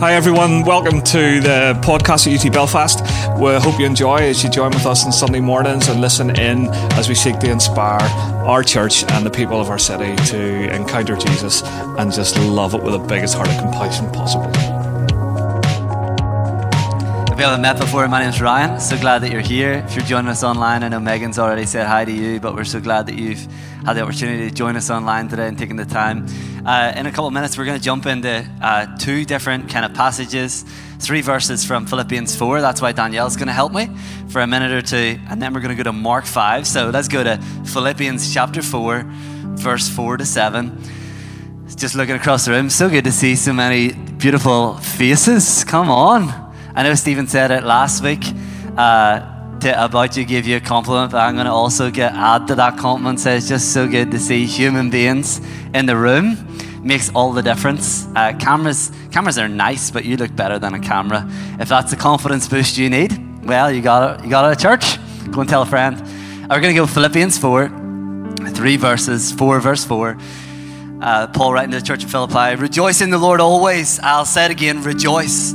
Hi, everyone. Welcome to the podcast at UT Belfast. We hope you enjoy as you join with us on Sunday mornings and listen in as we seek to inspire our church and the people of our city to encounter Jesus and just love it with the biggest heart of compassion possible. Haven't met before, my name's Ryan. So glad that you're here. If you're joining us online, I know Megan's already said hi to you, but we're so glad that you've had the opportunity to join us online today and taking the time. Uh, in a couple of minutes, we're going to jump into uh, two different kind of passages, three verses from Philippians 4. That's why Danielle's going to help me for a minute or two, and then we're going to go to Mark 5. So let's go to Philippians chapter 4, verse 4 to 7 just looking across the room, so good to see so many beautiful faces. Come on. I know Stephen said it last week uh, to, about you, give you a compliment, but I'm going to also get add to that compliment. Say it's just so good to see human beings in the room. Makes all the difference. Uh, cameras, cameras are nice, but you look better than a camera. If that's the confidence boost you need, well, you got it. You got it at church. Go and tell a friend. We're going to go Philippians four, three verses, four verse four. Uh, Paul writing to the church of Philippi, rejoice in the Lord always. I'll say it again, rejoice.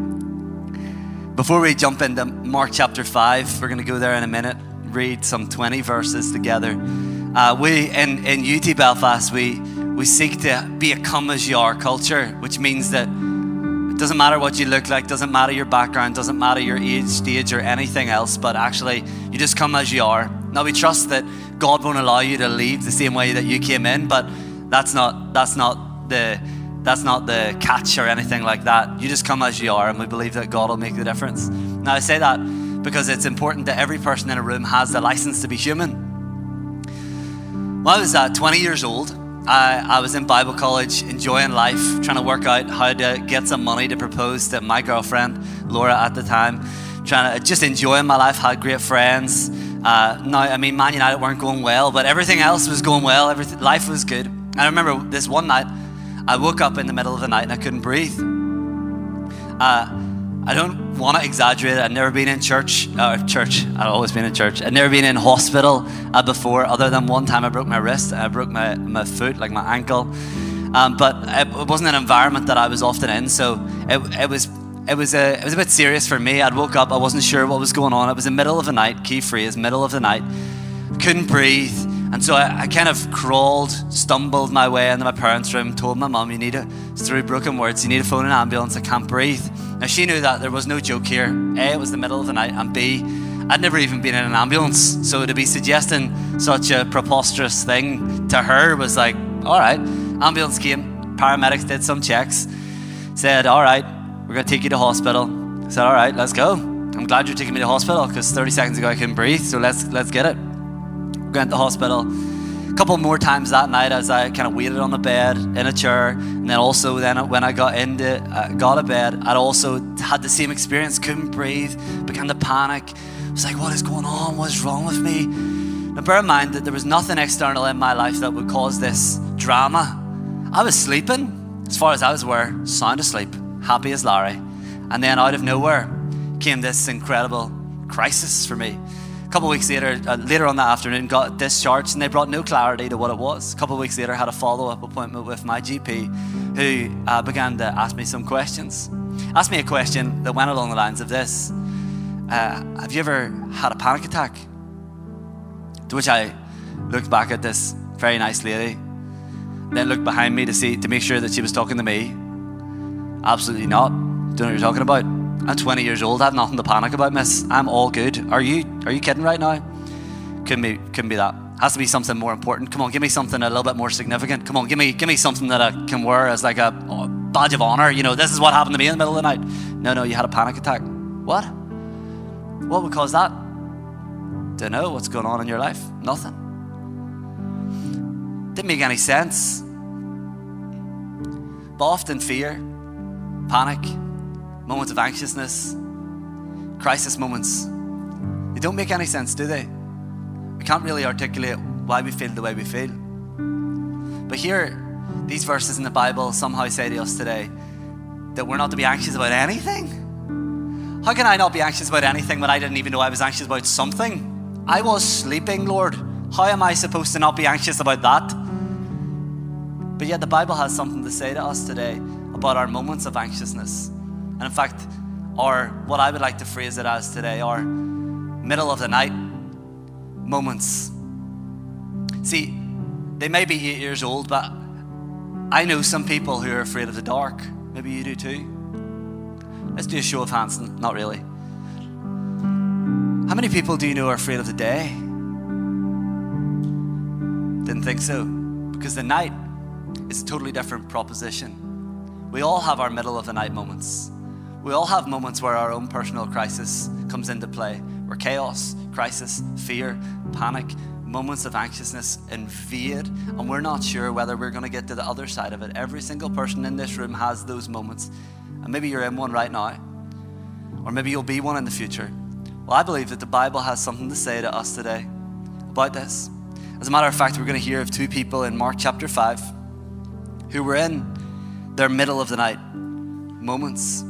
Before we jump into Mark chapter 5, we're going to go there in a minute, read some 20 verses together. Uh, we, in, in UT Belfast, we, we seek to be a come as you are culture, which means that it doesn't matter what you look like, doesn't matter your background, doesn't matter your age, stage, or anything else, but actually, you just come as you are. Now, we trust that God won't allow you to leave the same way that you came in, but that's not, that's not the that's not the catch or anything like that. You just come as you are, and we believe that God will make the difference. Now, I say that because it's important that every person in a room has the license to be human. When I was uh, 20 years old, I, I was in Bible college, enjoying life, trying to work out how to get some money to propose to my girlfriend, Laura, at the time. Trying to just enjoying my life, had great friends. Uh, now, I mean, Man United weren't going well, but everything else was going well. Everything, life was good. I remember this one night, I woke up in the middle of the night and I couldn't breathe. Uh, I don't want to exaggerate. I'd never been in church. Uh, church. I'd always been in church. I'd never been in hospital uh, before, other than one time I broke my wrist. I broke my, my foot, like my ankle. Um, but it wasn't an environment that I was often in, so it, it was it was a it was a bit serious for me. I'd woke up. I wasn't sure what was going on. It was the middle of the night. Key phrase: middle of the night. Couldn't breathe. And so I, I, kind of crawled, stumbled my way into my parents' room, told my mum, you need to, through broken words, you need to phone an ambulance, I can't breathe. Now she knew that there was no joke here. A, it was the middle of the night, and B, I'd never even been in an ambulance. So to be suggesting such a preposterous thing to her was like, all right, ambulance came, paramedics did some checks, said, all right, we're going to take you to hospital. I said, all right, let's go. I'm glad you're taking me to hospital because 30 seconds ago I couldn't breathe, so let's, let's get it went to the hospital. A couple more times that night as I kind of waited on the bed in a chair, and then also then when I got into uh, got a bed, I'd also had the same experience. Couldn't breathe, began to panic. I was like, "What is going on? What is wrong with me?" Now bear in mind that there was nothing external in my life that would cause this drama. I was sleeping, as far as I was aware, sound asleep, happy as Larry, and then out of nowhere came this incredible crisis for me couple weeks later, uh, later on that afternoon, got discharged, and they brought no clarity to what it was. A couple weeks later, had a follow-up appointment with my GP, who uh, began to ask me some questions. Asked me a question that went along the lines of this: uh, Have you ever had a panic attack? To which I looked back at this very nice lady, then looked behind me to see to make sure that she was talking to me. Absolutely not. Don't know what you're talking about. I'm 20 years old. I have nothing to panic about, miss. I'm all good. Are you? Are you kidding right now? Couldn't be. Couldn't be that. Has to be something more important. Come on, give me something a little bit more significant. Come on, give me, give me something that I can wear as like a badge of honor. You know, this is what happened to me in the middle of the night. No, no, you had a panic attack. What? What would cause that? Don't know what's going on in your life. Nothing. Didn't make any sense. But often fear, panic, moments of anxiousness, crisis moments, they don't make any sense, do they? We can't really articulate why we feel the way we feel. But here, these verses in the Bible somehow say to us today that we're not to be anxious about anything. How can I not be anxious about anything when I didn't even know I was anxious about something? I was sleeping, Lord. How am I supposed to not be anxious about that? But yet, the Bible has something to say to us today about our moments of anxiousness. And in fact, our, what I would like to phrase it as today, are middle of the night moments. See, they may be eight years old, but I know some people who are afraid of the dark. Maybe you do too. Let's do a show of hands. Not really. How many people do you know are afraid of the day? Didn't think so. Because the night is a totally different proposition. We all have our middle of the night moments. We all have moments where our own personal crisis comes into play, where chaos, crisis, fear, panic, moments of anxiousness invade, and we're not sure whether we're going to get to the other side of it. Every single person in this room has those moments, and maybe you're in one right now, or maybe you'll be one in the future. Well, I believe that the Bible has something to say to us today about this. As a matter of fact, we're going to hear of two people in Mark chapter 5 who were in their middle of the night moments.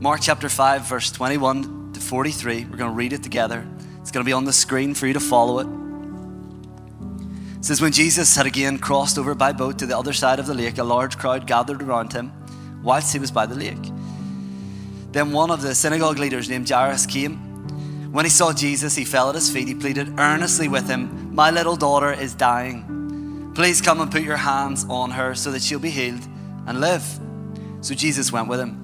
Mark chapter 5, verse 21 to 43. We're going to read it together. It's going to be on the screen for you to follow it. It says, When Jesus had again crossed over by boat to the other side of the lake, a large crowd gathered around him whilst he was by the lake. Then one of the synagogue leaders named Jairus came. When he saw Jesus, he fell at his feet. He pleaded earnestly with him, My little daughter is dying. Please come and put your hands on her so that she'll be healed and live. So Jesus went with him.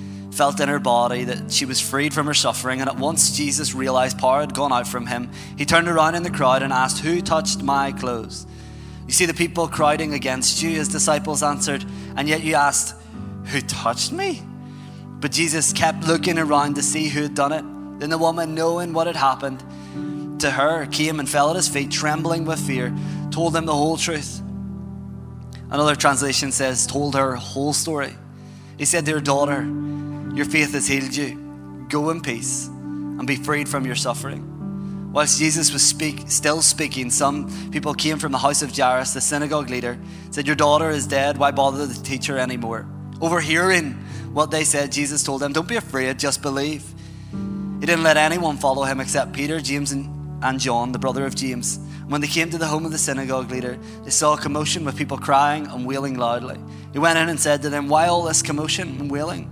felt in her body that she was freed from her suffering. And at once Jesus realized power had gone out from him. He turned around in the crowd and asked, Who touched my clothes? You see the people crowding against you, his disciples answered, and yet you asked, Who touched me? But Jesus kept looking around to see who had done it. Then the woman, knowing what had happened to her, came and fell at his feet, trembling with fear, told him the whole truth. Another translation says, told her whole story. He said to her daughter, Your faith has healed you. Go in peace and be freed from your suffering. Whilst Jesus was speak, still speaking, some people came from the house of Jairus, the synagogue leader, said, Your daughter is dead. Why bother the teacher anymore? Overhearing what they said, Jesus told them, Don't be afraid, just believe. He didn't let anyone follow him except Peter, James, and, and John, the brother of James. When they came to the home of the synagogue leader, they saw a commotion with people crying and wailing loudly. He went in and said to them, Why all this commotion and wailing?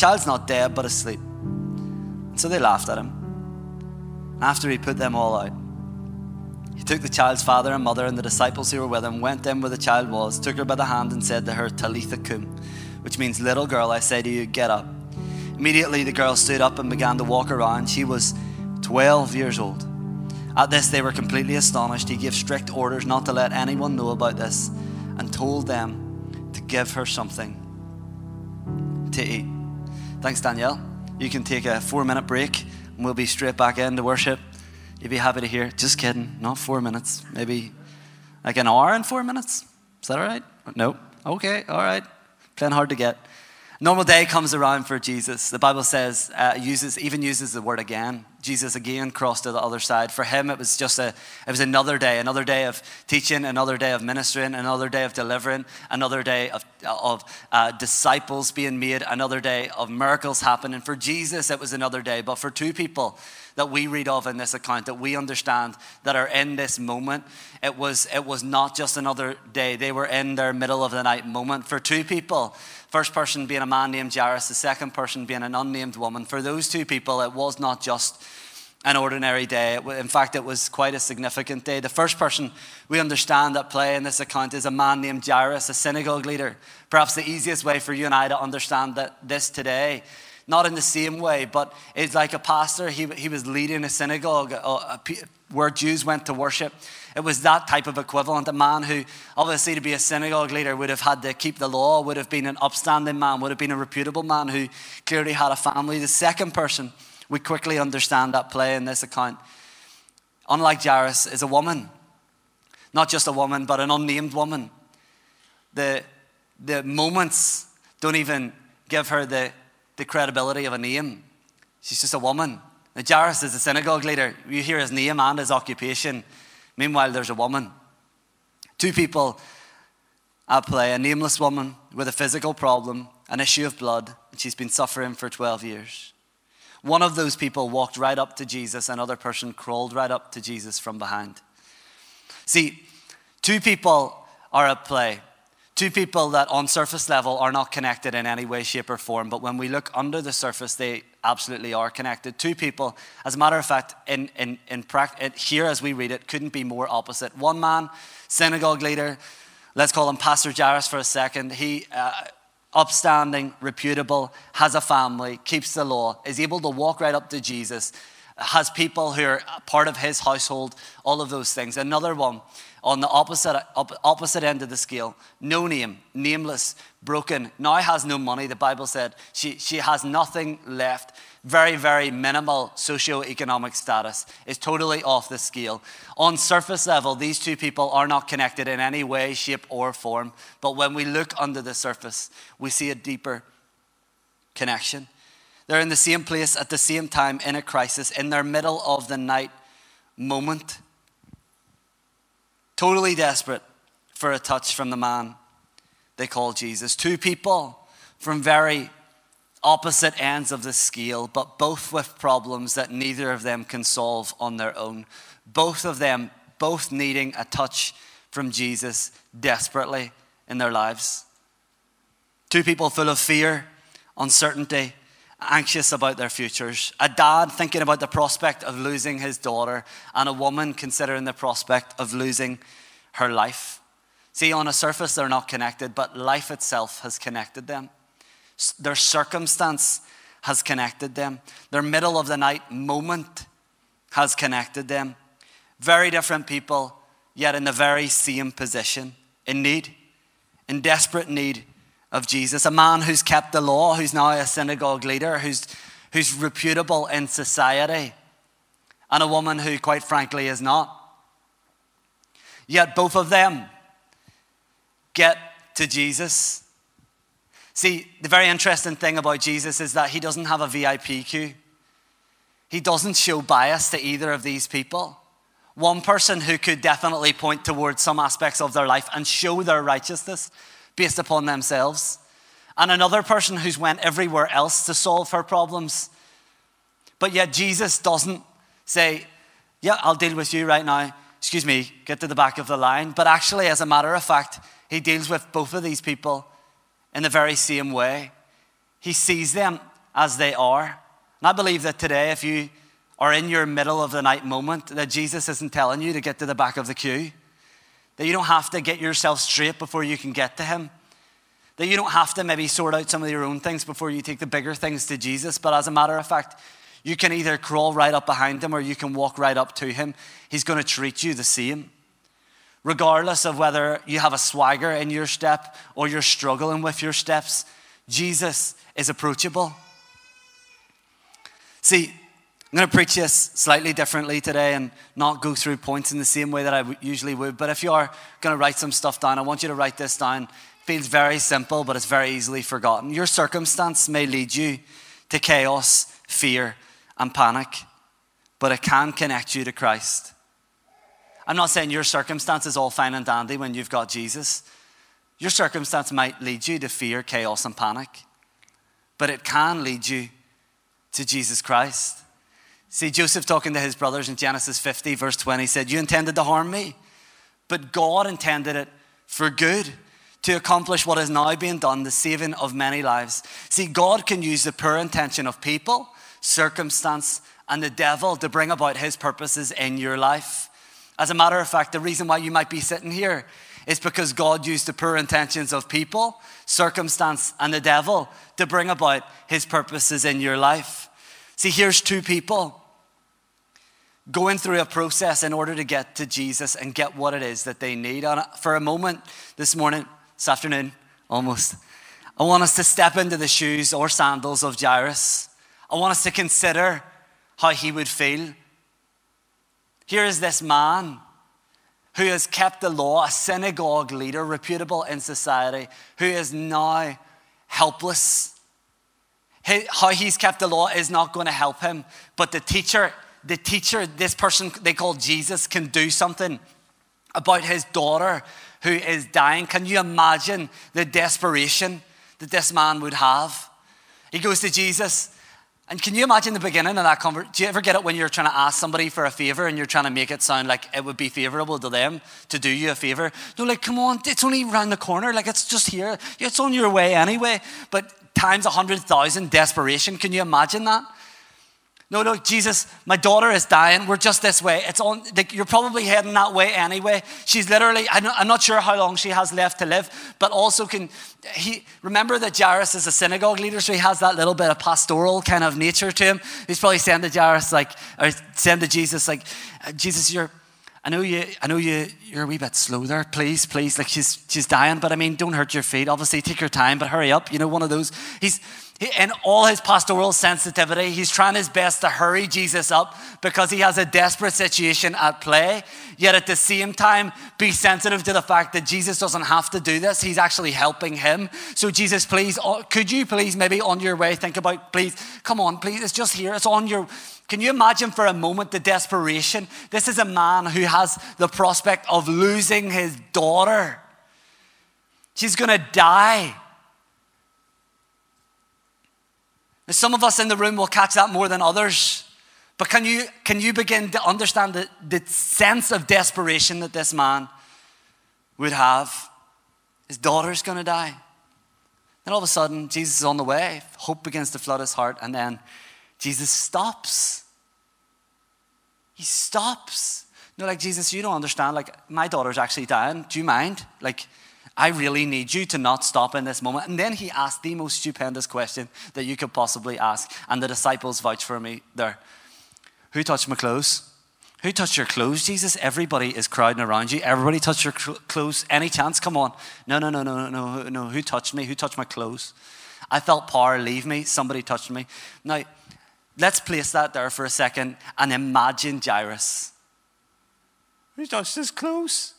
Child's not dead, but asleep. And so they laughed at him. After he put them all out, he took the child's father and mother and the disciples who were with him, went in where the child was, took her by the hand, and said to her, Talitha koum, which means, Little girl, I say to you, get up. Immediately the girl stood up and began to walk around. She was 12 years old. At this, they were completely astonished. He gave strict orders not to let anyone know about this and told them to give her something to eat. Thanks, Danielle. You can take a four minute break and we'll be straight back in into worship. You'd be happy to hear. Just kidding, not four minutes, maybe like an hour and four minutes. Is that all right? No? Okay, all right. Playing hard to get. Normal day comes around for Jesus. The Bible says, uh, uses even uses the word again. Jesus again crossed to the other side. For him, it was just a, it was another day, another day of teaching, another day of ministering, another day of delivering, another day of, of uh, disciples being made, another day of miracles happening. For Jesus, it was another day. But for two people that we read of in this account, that we understand that are in this moment, it was, it was not just another day. They were in their middle of the night moment. For two people, First person being a man named Jairus, the second person being an unnamed woman. For those two people, it was not just an ordinary day. In fact, it was quite a significant day. The first person we understand at play in this account is a man named Jairus, a synagogue leader. Perhaps the easiest way for you and I to understand that this today not in the same way, but it's like a pastor. He, he was leading a synagogue uh, a, where Jews went to worship. It was that type of equivalent. A man who, obviously, to be a synagogue leader, would have had to keep the law, would have been an upstanding man, would have been a reputable man who clearly had a family. The second person, we quickly understand that play in this account, unlike Jairus, is a woman. Not just a woman, but an unnamed woman. The, the moments don't even give her the, the credibility of a name. She's just a woman. Now, Jairus is a synagogue leader. You hear his name and his occupation. Meanwhile, there's a woman. Two people at play a nameless woman with a physical problem, an issue of blood, and she's been suffering for 12 years. One of those people walked right up to Jesus, another person crawled right up to Jesus from behind. See, two people are at play. Two people that on surface level are not connected in any way, shape, or form, but when we look under the surface, they absolutely are connected. Two people, as a matter of fact, in, in, in here as we read it, couldn't be more opposite. One man, synagogue leader, let's call him Pastor Jairus for a second. He, uh, upstanding, reputable, has a family, keeps the law, is able to walk right up to Jesus, has people who are part of his household, all of those things. Another one on the opposite, opposite end of the scale, no name, nameless, broken, now has no money. The Bible said she, she has nothing left. Very, very minimal socio-economic status is totally off the scale. On surface level, these two people are not connected in any way, shape, or form. But when we look under the surface, we see a deeper connection. They're in the same place at the same time in a crisis, in their middle of the night moment totally desperate for a touch from the man they call Jesus. Two people from very opposite ends of the scale, but both with problems that neither of them can solve on their own. Both of them, both needing a touch from Jesus desperately in their lives. Two people full of fear, uncertainty, anxious about their futures. A dad thinking about the prospect of losing his daughter, and a woman considering the prospect of losing her life. See, on a surface, they're not connected, but life itself has connected them. Their circumstance has connected them. Their middle of the night moment has connected them. Very different people, yet in the very same position, in need, in desperate need of Jesus, a man who's kept the law, who's now a synagogue leader, who's, who's reputable in society, and a woman who, quite frankly, is not. Yet both of them get to Jesus. See, the very interesting thing about Jesus is that he doesn't have a VIP queue. He doesn't show bias to either of these people. One person who could definitely point towards some aspects of their life and show their righteousness based upon themselves, and another person who's went everywhere else to solve her problems. But yet Jesus doesn't say, Yeah, I'll deal with you right now. Excuse me, get to the back of the line. But actually, as a matter of fact, he deals with both of these people in the very same way. He sees them as they are. And I believe that today, if you are in your middle of the night moment, that Jesus isn't telling you to get to the back of the queue that you don't have to get yourself straight before you can get to Him. That you don't have to maybe sort out some of your own things before you take the bigger things to Jesus. But as a matter of fact, you can either crawl right up behind Him or you can walk right up to Him. He's going to treat you the same. Regardless of whether you have a swagger in your step or you're struggling with your steps, Jesus is approachable. See, I'm going to preach this slightly differently today and not go through points in the same way that I usually would. But if you are going to write some stuff down, I want you to write this down. It feels very simple, but it's very easily forgotten. Your circumstance may lead you to chaos, fear, and panic, but it can connect you to Christ. I'm not saying your circumstance is all fine and dandy when you've got Jesus. Your circumstance might lead you to fear, chaos, and panic, but it can lead you to Jesus Christ. See, Joseph talking to his brothers in Genesis 50, verse 20, said, You intended to harm me, but God intended it for good to accomplish what is now being done, the saving of many lives. See, God can use the poor intention of people, circumstance, and the devil to bring about his purposes in your life. As a matter of fact, the reason why you might be sitting here is because God used the poor intentions of people, circumstance, and the devil to bring about his purposes in your life. See, here's two people going through a process in order to get to Jesus and get what it is that they need. And for a moment this morning, this afternoon, almost, I want us to step into the shoes or sandals of Jairus. I want us to consider how he would feel. Here is this man who has kept the law, a synagogue leader, reputable in society, who is now helpless. How he's kept the law is not going to help him, but the teacher, the teacher, this person they call Jesus, can do something about his daughter who is dying. Can you imagine the desperation that this man would have? He goes to Jesus and can you imagine the beginning of that conversation? Do you ever get it when you're trying to ask somebody for a favor and you're trying to make it sound like it would be favorable to them to do you a favor? No, like, come on, it's only around the corner. Like, it's just here. It's on your way anyway. But times a hundred thousand desperation. Can you imagine that? No, no, Jesus, my daughter is dying. We're just this way. It's on. Like, you're probably heading that way anyway. She's literally. I'm not sure how long she has left to live, but also can he remember that Jairus is a synagogue leader, so he has that little bit of pastoral kind of nature to him. He's probably saying to Jairus like, or saying to Jesus like, uh, Jesus, you're. I know you. I know you. You're a wee bit slow there. Please, please. Like she's she's dying, but I mean, don't hurt your feet. Obviously, take your time, but hurry up. You know, one of those. He's in all his pastoral sensitivity, he's trying his best to hurry Jesus up because he has a desperate situation at play. Yet at the same time, be sensitive to the fact that Jesus doesn't have to do this. He's actually helping him. So, Jesus, please, uh, could you please maybe on your way think about, please, come on, please, it's just here. It's on your. Can you imagine for a moment the desperation? This is a man who has the prospect of losing his daughter. She's going to die. Some of us in the room will catch that more than others. But can you, can you begin to understand the, the sense of desperation that this man would have? His daughter's going to die. Then all of a sudden, Jesus is on the way. Hope begins to flood his heart. And then Jesus stops. He stops. You know, like, Jesus, you don't understand. Like, my daughter's actually dying. Do you mind? Like, I really need you to not stop in this moment. And then he asked the most stupendous question that you could possibly ask. And the disciples vouch for me there. Who touched my clothes? Who touched your clothes, Jesus? Everybody is crowding around you. Everybody touched your clothes. Any chance? Come on. No, no, no, no, no, no. Who touched me? Who touched my clothes? I felt power leave me. Somebody touched me. Now, let's place that there for a second and imagine Jairus. Who touched his clothes?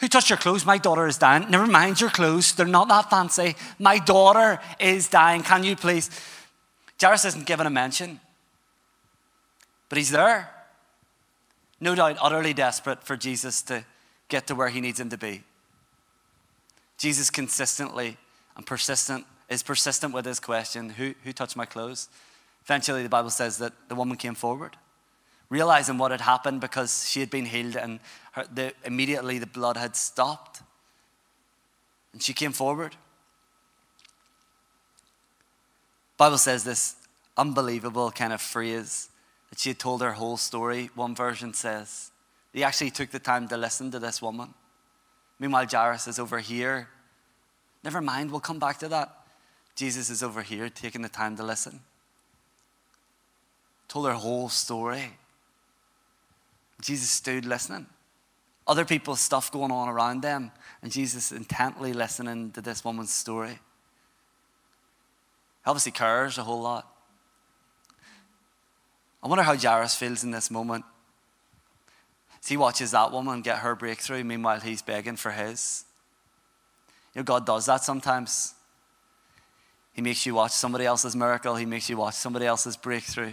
Who touched your clothes? My daughter is dying. Never mind your clothes. They're not that fancy. My daughter is dying. Can you please? Jairus isn't given a mention, but he's there. No doubt, utterly desperate for Jesus to get to where he needs him to be. Jesus consistently and persistent is persistent with his question, who, who touched my clothes? Eventually, the Bible says that the woman came forward realizing what had happened because she had been healed and her, the, immediately the blood had stopped. And she came forward. Bible says this unbelievable kind of phrase that she had told her whole story. One version says he actually took the time to listen to this woman. Meanwhile, Jairus is over here. Never mind, we'll come back to that. Jesus is over here taking the time to listen. Told her whole story. Jesus stood listening. Other people's stuff going on around them, and Jesus intently listening to this woman's story. Obviously cares a whole lot. I wonder how Jairus feels in this moment. As he watches that woman get her breakthrough, meanwhile he's begging for his. You know, God does that sometimes. He makes you watch somebody else's miracle, He makes you watch somebody else's breakthrough.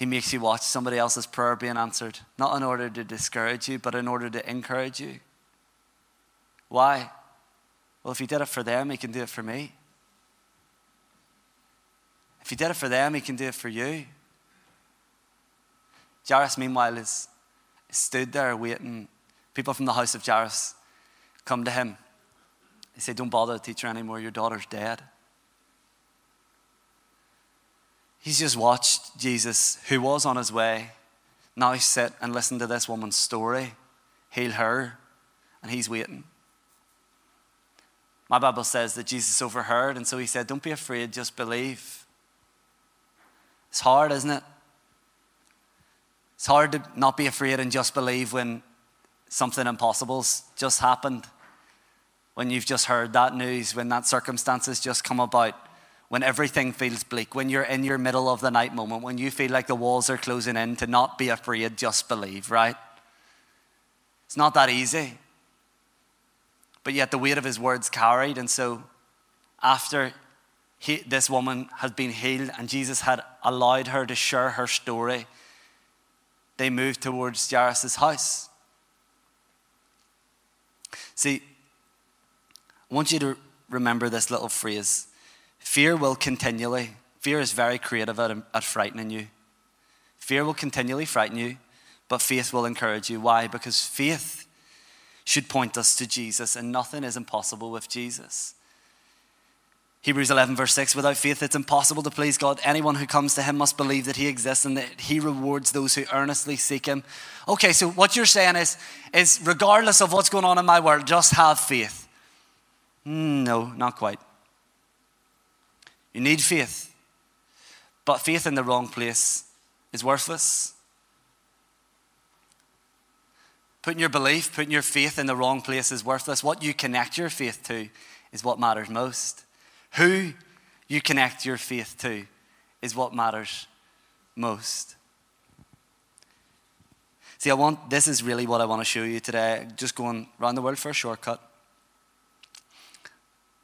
He makes you watch somebody else's prayer being answered, not in order to discourage you, but in order to encourage you. Why? Well, if He did it for them, He can do it for me. If He did it for them, He can do it for you. Jairus, meanwhile, is stood there waiting. People from the house of Jairus come to him. They say, Don't bother the teacher anymore, your daughter's dead. He's just watched Jesus, who was on his way, now sit and listen to this woman's story, heal her, and he's waiting. My Bible says that Jesus overheard, and so he said, Don't be afraid, just believe. It's hard, isn't it? It's hard to not be afraid and just believe when something impossible's just happened. When you've just heard that news, when that circumstances just come about, when everything feels bleak, when you're in your middle of the night moment, when you feel like the walls are closing in, to not be afraid, just believe, right? It's not that easy. But yet the weight of his words carried, and so after he, this woman had been healed and Jesus had allowed her to share her story, they moved towards Jairus' house. See, I want you to remember this little phrase fear will continually, fear is very creative at, at frightening you. Fear will continually frighten you, but faith will encourage you. Why? Because faith should point us to Jesus, and nothing is impossible with Jesus. Hebrews 11, verse 6 Without faith, it's impossible to please God. Anyone who comes to Him must believe that He exists and that He rewards those who earnestly seek Him. Okay, so what you're saying is, is regardless of what's going on in my world, just have faith. Hmm, no, not quite. You need faith, but faith in the wrong place is worthless. Putting your belief, putting your faith in the wrong place is worthless. What you connect your faith to is what matters most. Who you connect your faith to is what matters most. See, I want this is really what I want to show you today. Just going around the world for a shortcut.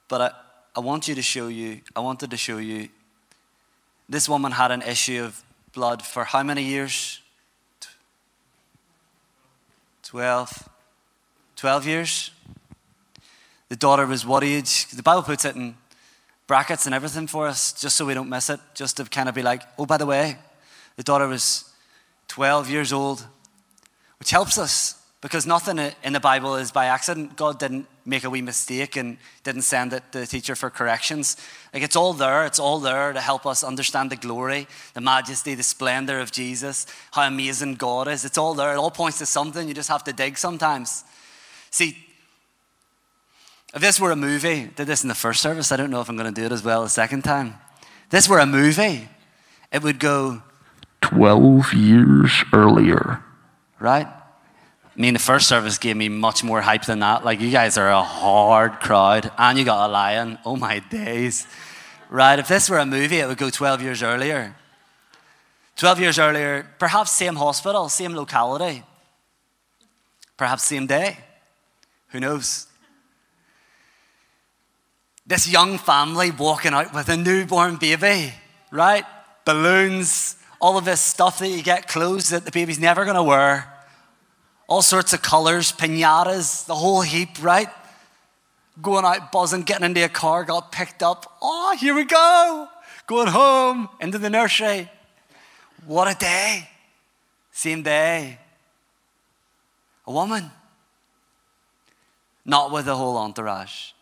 But I, I want you to show you, I wanted to show you this woman had an issue of blood for how many years? 12. 12 years. The daughter was what age? The Bible puts it in brackets and everything for us, just so we don't miss it, just to kind of be like, oh, by the way, the daughter was 12 years old, which helps us because nothing in the Bible is by accident. God didn't make a wee mistake and didn't send it to the teacher for corrections. Like it's all there, it's all there to help us understand the glory, the majesty, the splendor of Jesus, how amazing God is. It's all there, it all points to something. You just have to dig sometimes. See, if this were a movie, I did this in the first service, I don't know if I'm going to do it as well the second time. If this were a movie, it would go 12 years earlier. Right? I mean, the first service gave me much more hype than that. Like, you guys are a hard crowd, and you got a lion. Oh my days. Right? If this were a movie, it would go 12 years earlier. 12 years earlier, perhaps same hospital, same locality, perhaps same day. Who knows? this young family walking out with a newborn baby, right? Balloons, all of this stuff that you get, clothes that the baby's never going to wear, all sorts of colors, pinatas, the whole heap, right? Going out, buzzing, getting into a car, got picked up. Oh, here we go. Going home into the nursery. What a day. Same day. A woman. Not with a whole entourage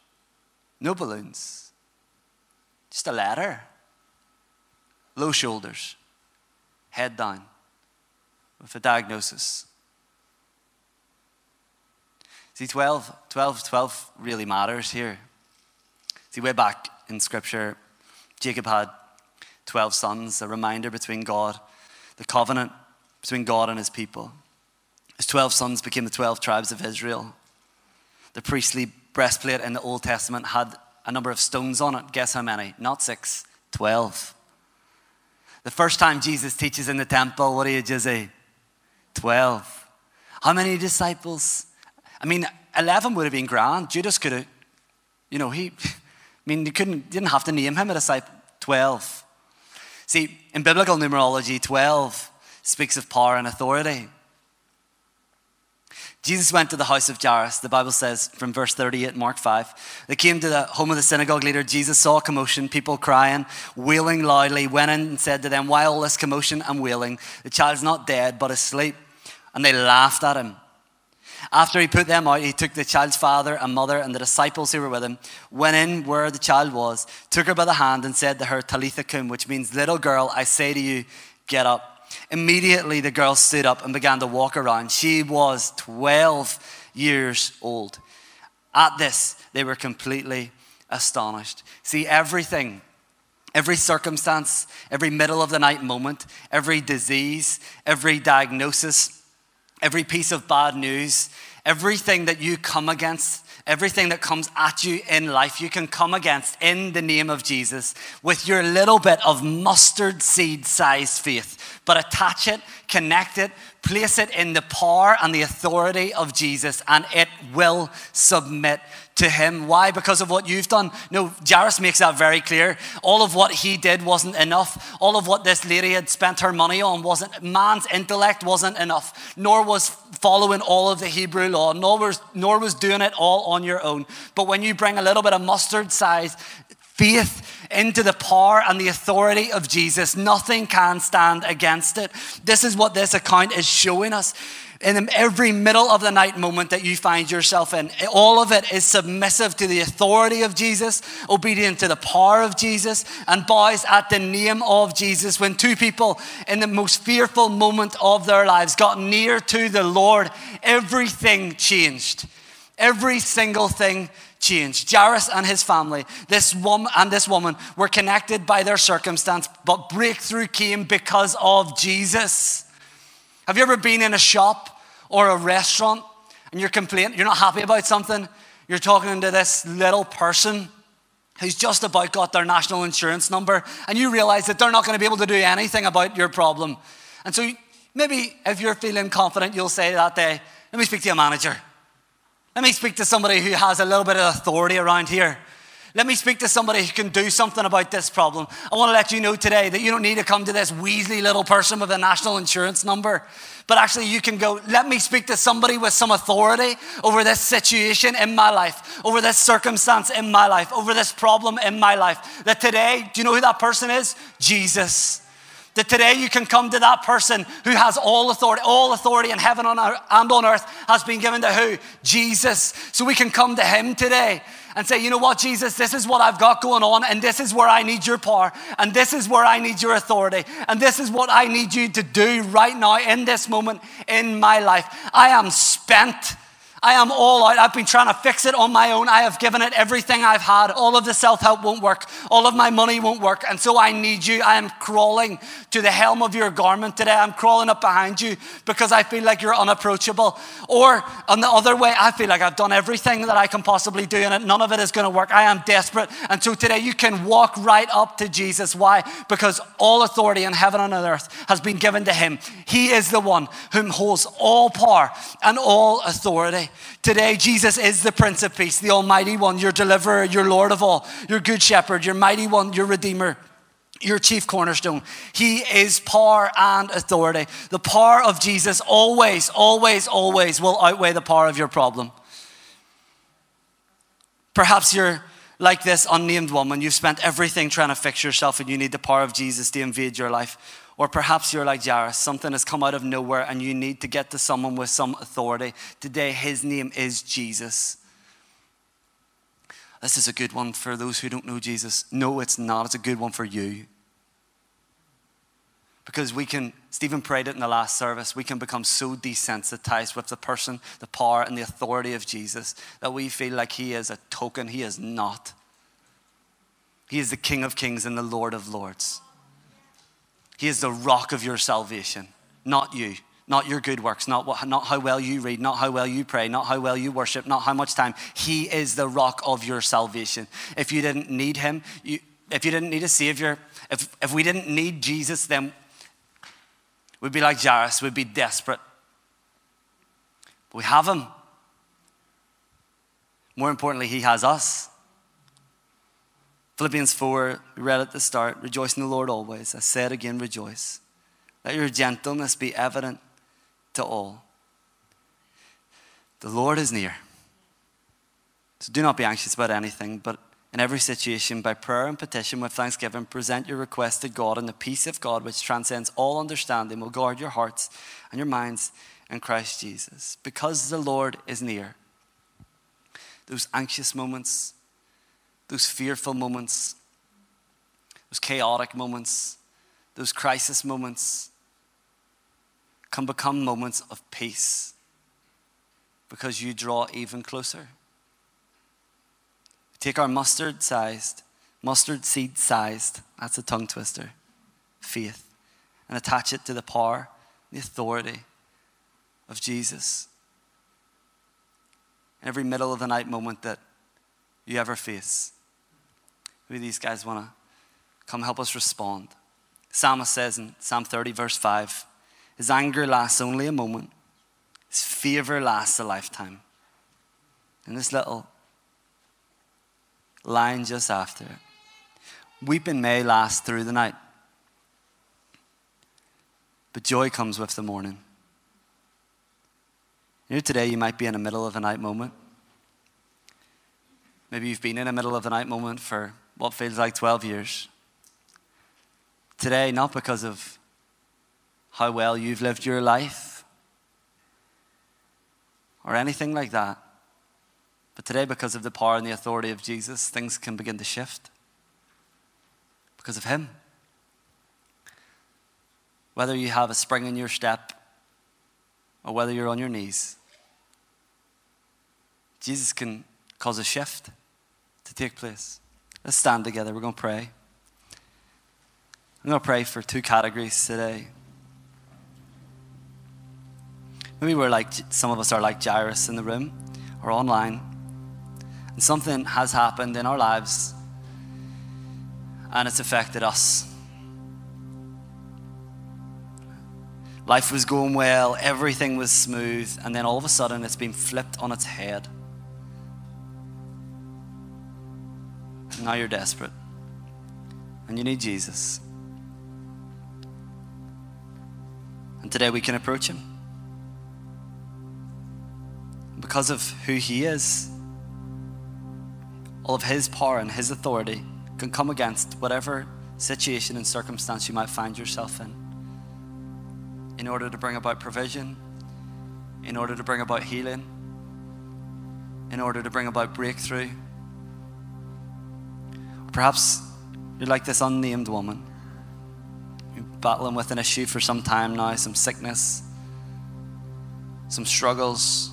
no balloons. Just a ladder. Low shoulders. Head down. With a diagnosis. See, 12, 12, 12 really matters here. See, way back in Scripture, Jacob had 12 sons, a reminder between God, the covenant between God and his people. His 12 sons became the 12 tribes of Israel. The priestly breastplate in the Old Testament had a number of stones on it. Guess how many? Not six, 12. The first time Jesus teaches in the temple, what age is he? 12. How many disciples? I mean, 11 would have been grand. Judas could have, you know, he, I mean, you couldn't, didn't have to name him a disciple. 12. See, in biblical numerology, 12 speaks of power and authority. Jesus went to the house of Jairus, the Bible says from verse 38, Mark 5. They came to the home of the synagogue leader. Jesus saw commotion, people crying, wailing loudly, went in and said to them, Why all this commotion and wailing? The child's not dead, but asleep. And they laughed at him. After he put them out, he took the child's father and mother and the disciples who were with him, went in where the child was, took her by the hand, and said to her, Talitha koum, which means, Little girl, I say to you, get up. Immediately, the girl stood up and began to walk around. She was 12 years old. At this, they were completely astonished. See, everything, every circumstance, every middle of the night moment, every disease, every diagnosis, every piece of bad news, everything that you come against Everything that comes at you in life, you can come against in the name of Jesus with your little bit of mustard seed sized faith. But attach it, connect it, place it in the power and the authority of Jesus, and it will submit to him. Why? Because of what you've done. No, Jairus makes that very clear. All of what he did wasn't enough. All of what this lady had spent her money on wasn't, man's intellect wasn't enough, nor was following all of the Hebrew law, nor was, nor was doing it all on your own. But when you bring a little bit of mustard size faith into the power and the authority of Jesus, nothing can stand against it. This is what this account is showing us in every middle of the night moment that you find yourself in. All of it is submissive to the authority of Jesus, obedient to the power of Jesus, and bows at the name of Jesus. When two people in the most fearful moment of their lives got near to the Lord, everything changed. Every single thing changed. Jairus and his family, this woman and this woman were connected by their circumstance, but breakthrough came because of Jesus. Have you ever been in a shop or a restaurant and you're complaining, you're not happy about something, you're talking to this little person who's just about got their national insurance number, and you realize that they're not going to be able to do anything about your problem. And so maybe if you're feeling confident, you'll say that day, let me speak to your manager. Let me speak to somebody who has a little bit of authority around here. Let me speak to somebody who can do something about this problem. I want to let you know today that you don't need to come to this weaselly little person with a national insurance number, but actually you can go, let me speak to somebody with some authority over this situation in my life, over this circumstance in my life, over this problem in my life. That today, do you know who that person is? Jesus. That today you can come to that person who has all authority, all authority in heaven and on earth has been given to who? Jesus. So we can come to him today and say, you know what, Jesus, this is what I've got going on, and this is where I need your power, and this is where I need your authority, and this is what I need you to do right now in this moment in my life. I am spent. I am all out. I've been trying to fix it on my own. I have given it everything I've had. All of the self help won't work. All of my money won't work. And so I need you. I am crawling to the helm of your garment today. I'm crawling up behind you because I feel like you're unapproachable. Or on the other way, I feel like I've done everything that I can possibly do and none of it is going to work. I am desperate. And so today you can walk right up to Jesus. Why? Because all authority in heaven and on earth has been given to him. He is the one whom holds all power and all authority. Today, Jesus is the Prince of Peace, the Almighty One, your deliverer, your Lord of all, your Good Shepherd, your Mighty One, your Redeemer your chief cornerstone. He is power and authority. The power of Jesus always, always, always will outweigh the power of your problem. Perhaps you're like this unnamed woman. You've spent everything trying to fix yourself and you need the power of Jesus to invade your life. Or perhaps you're like Jairus, something has come out of nowhere and you need to get to someone with some authority. Today, his name is Jesus. This is a good one for those who don't know Jesus. No, it's not. It's a good one for you. Because we can, Stephen prayed it in the last service, we can become so desensitized with the person, the power, and the authority of Jesus that we feel like he is a token. He is not. He is the King of kings and the Lord of lords. He is the rock of your salvation, not you, not your good works, not, what, not how well you read, not how well you pray, not how well you worship, not how much time. He is the rock of your salvation. If you didn't need him, you, if you didn't need a savior, if, if we didn't need Jesus, then we'd be like Jairus, we'd be desperate. But we have him. More importantly, he has us. Philippians 4, we read at the start, rejoice in the Lord always. I said again, rejoice. Let your gentleness be evident to all. The Lord is near. So do not be anxious about anything, but in every situation, by prayer and petition with thanksgiving, present your request to God, and the peace of God, which transcends all understanding, will guard your hearts and your minds in Christ Jesus. Because the Lord is near, those anxious moments, those fearful moments, those chaotic moments, those crisis moments can become moments of peace because you draw even closer. Take our mustard sized, mustard seed sized, that's a tongue twister, faith, and attach it to the power, the authority of Jesus. In every middle of the night moment that you ever face, maybe these guys want to come help us respond. Psalmist says in Psalm 30, verse 5 His anger lasts only a moment, His favor lasts a lifetime. And this little line just after it weeping may last through the night, but joy comes with the morning. You know, today you might be in the middle of a night moment. Maybe you've been in the middle of a night moment for what feels like 12 years. Today, not because of how well you've lived your life or anything like that, but today, because of the power and the authority of Jesus, things can begin to shift because of Him. Whether you have a spring in your step or whether you're on your knees, Jesus can cause a shift to take place. Let's stand together. We're going to pray. I'm going to pray for two categories today. Maybe we're like, some of us are like Jairus in the room or online. And something has happened in our lives and it's affected us. Life was going well, everything was smooth, and then all of a sudden it's been flipped on its head. Now you're desperate and you need Jesus. And today we can approach Him. Because of who He is, all of His power and His authority can come against whatever situation and circumstance you might find yourself in in order to bring about provision, in order to bring about healing, in order to bring about breakthrough. Perhaps you're like this unnamed woman. You're battling with an issue for some time now, some sickness, some struggles.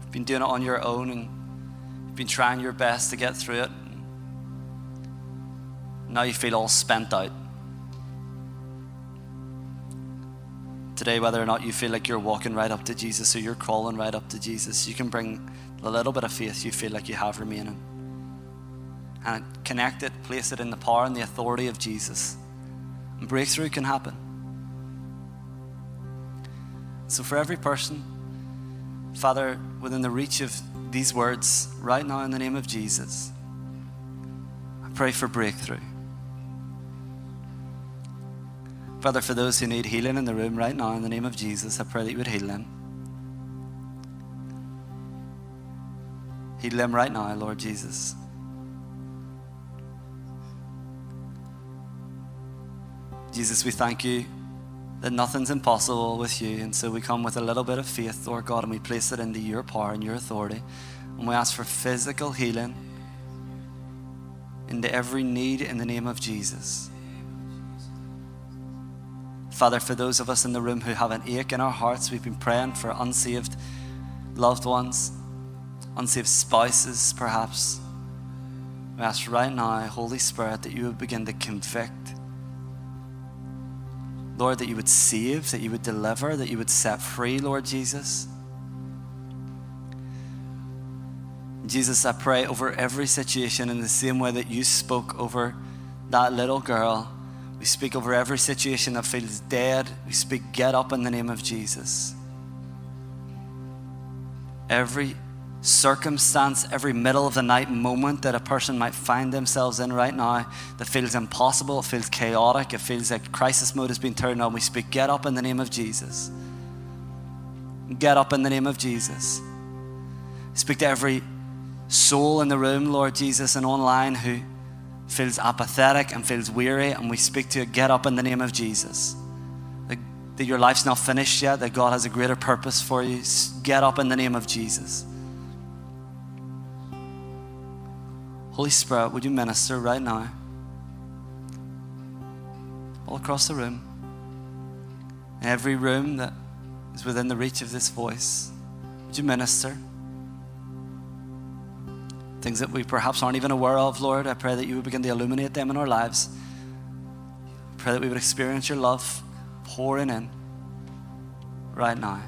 You've been doing it on your own and you've been trying your best to get through it. Now you feel all spent out. Today, whether or not you feel like you're walking right up to Jesus or you're crawling right up to Jesus, you can bring a little bit of faith you feel like you have remaining. And connect it, place it in the power and the authority of Jesus. And breakthrough can happen. So, for every person, Father, within the reach of these words, right now in the name of Jesus, I pray for breakthrough. Father, for those who need healing in the room right now, in the name of Jesus, I pray that you would heal them. Heal them right now, Lord Jesus. Jesus, we thank you that nothing's impossible with you. And so we come with a little bit of faith, Lord God, and we place it into your power and your authority. And we ask for physical healing into every need in the name of Jesus. Father, for those of us in the room who have an ache in our hearts, we've been praying for unsaved loved ones, unsaved spouses, perhaps. We ask right now, Holy Spirit, that you would begin to convict. Lord, that you would save, that you would deliver, that you would set free, Lord Jesus. Jesus, I pray over every situation in the same way that you spoke over that little girl. We speak over every situation that feels dead. We speak, get up in the name of Jesus. Every circumstance, every middle of the night moment that a person might find themselves in right now that feels impossible, it feels chaotic, it feels like crisis mode has been turned on, we speak, get up in the name of Jesus. Get up in the name of Jesus. Speak to every soul in the room, Lord Jesus, and online who feels apathetic and feels weary, and we speak to you, get up in the name of Jesus. That, that your life's not finished yet, that God has a greater purpose for you. Get up in the name of Jesus. Holy Spirit, would you minister right now? All across the room. Every room that is within the reach of this voice. Would you minister? Things that we perhaps aren't even aware of, Lord, I pray that you would begin to illuminate them in our lives. I pray that we would experience your love pouring in right now.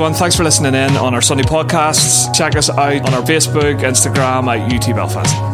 Everyone. Thanks for listening in on our Sunday podcasts. Check us out on our Facebook, Instagram at UT Belfast.